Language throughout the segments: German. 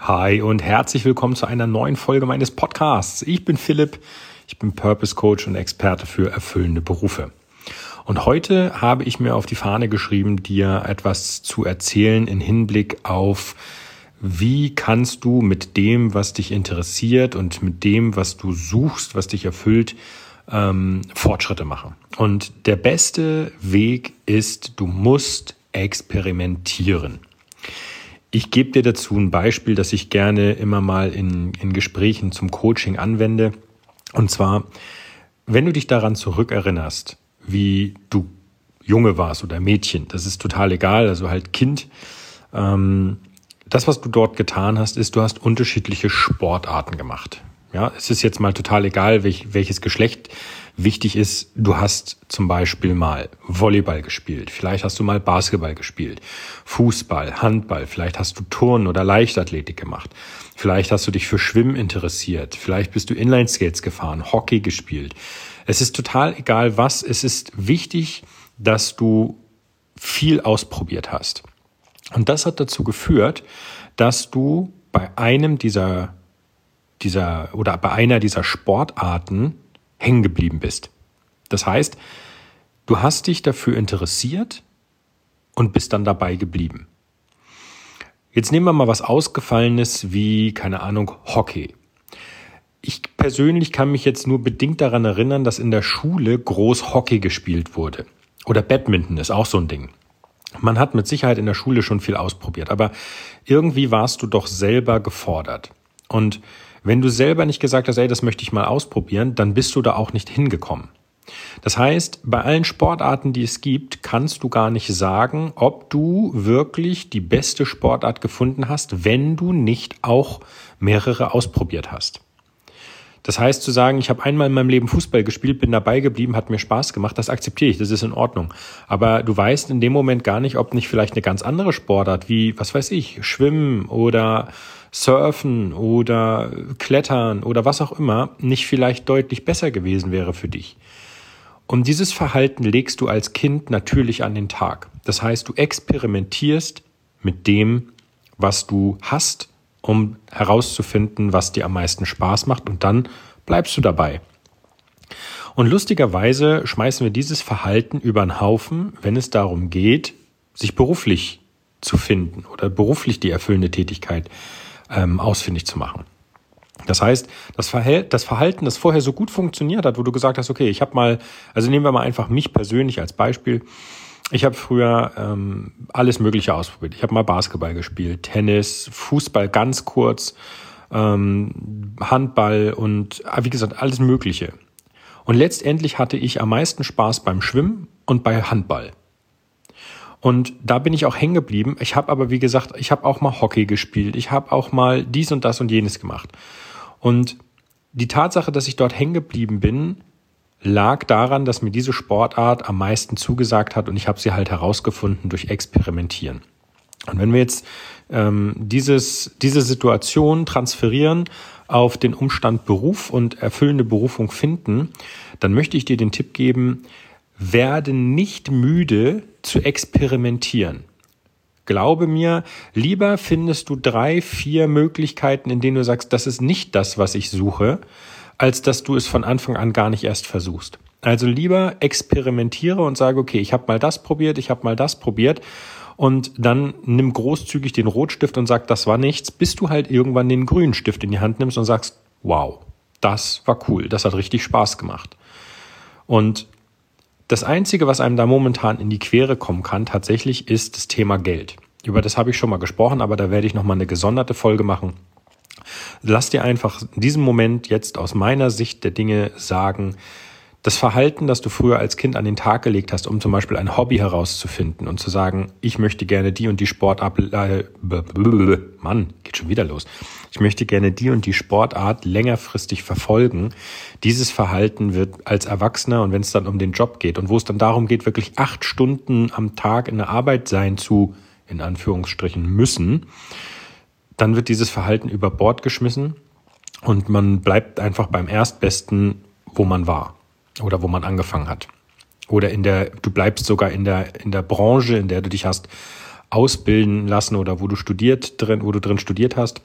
Hi und herzlich willkommen zu einer neuen Folge meines Podcasts. Ich bin Philipp, ich bin Purpose Coach und Experte für erfüllende Berufe. Und heute habe ich mir auf die Fahne geschrieben, dir etwas zu erzählen in Hinblick auf, wie kannst du mit dem, was dich interessiert und mit dem, was du suchst, was dich erfüllt, ähm, Fortschritte machen. Und der beste Weg ist, du musst experimentieren. Ich gebe dir dazu ein Beispiel, das ich gerne immer mal in, in Gesprächen zum Coaching anwende. Und zwar, wenn du dich daran zurückerinnerst, wie du Junge warst oder Mädchen, das ist total egal, also halt Kind. Ähm, das, was du dort getan hast, ist, du hast unterschiedliche Sportarten gemacht. Ja, es ist jetzt mal total egal, welch, welches Geschlecht wichtig ist. Du hast zum Beispiel mal Volleyball gespielt. Vielleicht hast du mal Basketball gespielt. Fußball, Handball. Vielleicht hast du Turnen oder Leichtathletik gemacht. Vielleicht hast du dich für Schwimmen interessiert. Vielleicht bist du Inline-Skates gefahren, Hockey gespielt. Es ist total egal was. Es ist wichtig, dass du viel ausprobiert hast. Und das hat dazu geführt, dass du bei einem dieser dieser oder bei einer dieser Sportarten hängen geblieben bist. Das heißt, du hast dich dafür interessiert und bist dann dabei geblieben. Jetzt nehmen wir mal was Ausgefallenes wie, keine Ahnung, Hockey. Ich persönlich kann mich jetzt nur bedingt daran erinnern, dass in der Schule groß Hockey gespielt wurde. Oder Badminton ist auch so ein Ding. Man hat mit Sicherheit in der Schule schon viel ausprobiert, aber irgendwie warst du doch selber gefordert. Und wenn du selber nicht gesagt hast, ey, das möchte ich mal ausprobieren, dann bist du da auch nicht hingekommen. Das heißt, bei allen Sportarten, die es gibt, kannst du gar nicht sagen, ob du wirklich die beste Sportart gefunden hast, wenn du nicht auch mehrere ausprobiert hast. Das heißt zu sagen, ich habe einmal in meinem Leben Fußball gespielt, bin dabei geblieben, hat mir Spaß gemacht, das akzeptiere ich, das ist in Ordnung. Aber du weißt in dem Moment gar nicht, ob nicht vielleicht eine ganz andere Sportart wie, was weiß ich, Schwimmen oder Surfen oder Klettern oder was auch immer nicht vielleicht deutlich besser gewesen wäre für dich. Und dieses Verhalten legst du als Kind natürlich an den Tag. Das heißt, du experimentierst mit dem, was du hast, um herauszufinden, was dir am meisten Spaß macht und dann bleibst du dabei. Und lustigerweise schmeißen wir dieses Verhalten über den Haufen, wenn es darum geht, sich beruflich zu finden oder beruflich die erfüllende Tätigkeit ähm, ausfindig zu machen. Das heißt, das, Verhalten, das vorher so gut funktioniert hat, wo du gesagt hast, okay, ich habe mal, also nehmen wir mal einfach mich persönlich als Beispiel. Ich habe früher ähm, alles Mögliche ausprobiert. Ich habe mal Basketball gespielt, Tennis, Fußball ganz kurz, ähm, Handball und ah, wie gesagt, alles Mögliche. Und letztendlich hatte ich am meisten Spaß beim Schwimmen und bei Handball. Und da bin ich auch hängen geblieben. Ich habe aber, wie gesagt, ich habe auch mal Hockey gespielt. Ich habe auch mal dies und das und jenes gemacht. Und die Tatsache, dass ich dort hängen geblieben bin, lag daran, dass mir diese Sportart am meisten zugesagt hat und ich habe sie halt herausgefunden durch Experimentieren. Und wenn wir jetzt ähm, dieses, diese Situation transferieren auf den Umstand Beruf und erfüllende Berufung finden, dann möchte ich dir den Tipp geben, werde nicht müde zu experimentieren. Glaube mir, lieber findest du drei, vier Möglichkeiten, in denen du sagst, das ist nicht das, was ich suche, als dass du es von Anfang an gar nicht erst versuchst. Also lieber experimentiere und sage, okay, ich habe mal das probiert, ich habe mal das probiert und dann nimm großzügig den Rotstift und sag, das war nichts, bis du halt irgendwann den grünen Stift in die Hand nimmst und sagst, wow, das war cool, das hat richtig Spaß gemacht. Und das Einzige, was einem da momentan in die Quere kommen kann, tatsächlich ist das Thema Geld. Über das habe ich schon mal gesprochen, aber da werde ich nochmal eine gesonderte Folge machen. Lass dir einfach in diesem Moment jetzt aus meiner Sicht der Dinge sagen, das Verhalten, das du früher als Kind an den Tag gelegt hast, um zum Beispiel ein Hobby herauszufinden und zu sagen, ich möchte gerne die und die Sportart, äh, Mann, geht schon wieder los. Ich möchte gerne die und die Sportart längerfristig verfolgen. Dieses Verhalten wird als Erwachsener und wenn es dann um den Job geht und wo es dann darum geht, wirklich acht Stunden am Tag in der Arbeit sein zu, in Anführungsstrichen, müssen, dann wird dieses Verhalten über Bord geschmissen und man bleibt einfach beim Erstbesten, wo man war oder wo man angefangen hat. Oder in der, du bleibst sogar in der, in der Branche, in der du dich hast ausbilden lassen oder wo du studiert drin, wo du drin studiert hast.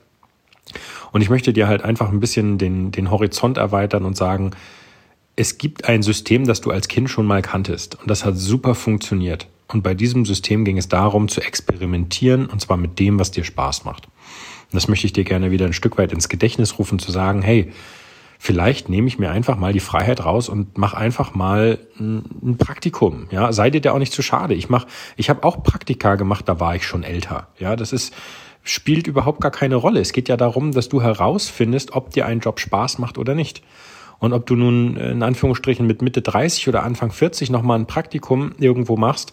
Und ich möchte dir halt einfach ein bisschen den, den Horizont erweitern und sagen, es gibt ein System, das du als Kind schon mal kanntest und das hat super funktioniert. Und bei diesem System ging es darum, zu experimentieren und zwar mit dem, was dir Spaß macht. Und das möchte ich dir gerne wieder ein Stück weit ins Gedächtnis rufen, zu sagen, hey, vielleicht nehme ich mir einfach mal die Freiheit raus und mache einfach mal ein Praktikum. Ja, sei dir da auch nicht zu schade. Ich mach, ich habe auch Praktika gemacht, da war ich schon älter. Ja, das ist spielt überhaupt gar keine Rolle. Es geht ja darum, dass du herausfindest, ob dir ein Job Spaß macht oder nicht. Und ob du nun in Anführungsstrichen mit Mitte 30 oder Anfang 40 nochmal ein Praktikum irgendwo machst,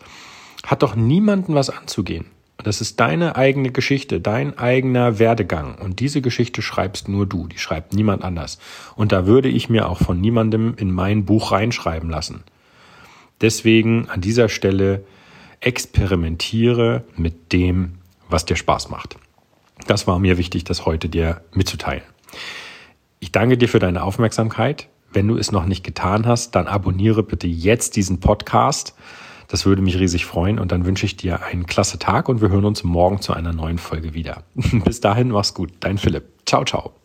hat doch niemanden was anzugehen. Das ist deine eigene Geschichte, dein eigener Werdegang. Und diese Geschichte schreibst nur du, die schreibt niemand anders. Und da würde ich mir auch von niemandem in mein Buch reinschreiben lassen. Deswegen an dieser Stelle experimentiere mit dem, was dir Spaß macht. Das war mir wichtig, das heute dir mitzuteilen. Ich danke dir für deine Aufmerksamkeit. Wenn du es noch nicht getan hast, dann abonniere bitte jetzt diesen Podcast. Das würde mich riesig freuen und dann wünsche ich dir einen klasse Tag und wir hören uns morgen zu einer neuen Folge wieder. Bis dahin, mach's gut. Dein Philipp. Ciao, ciao.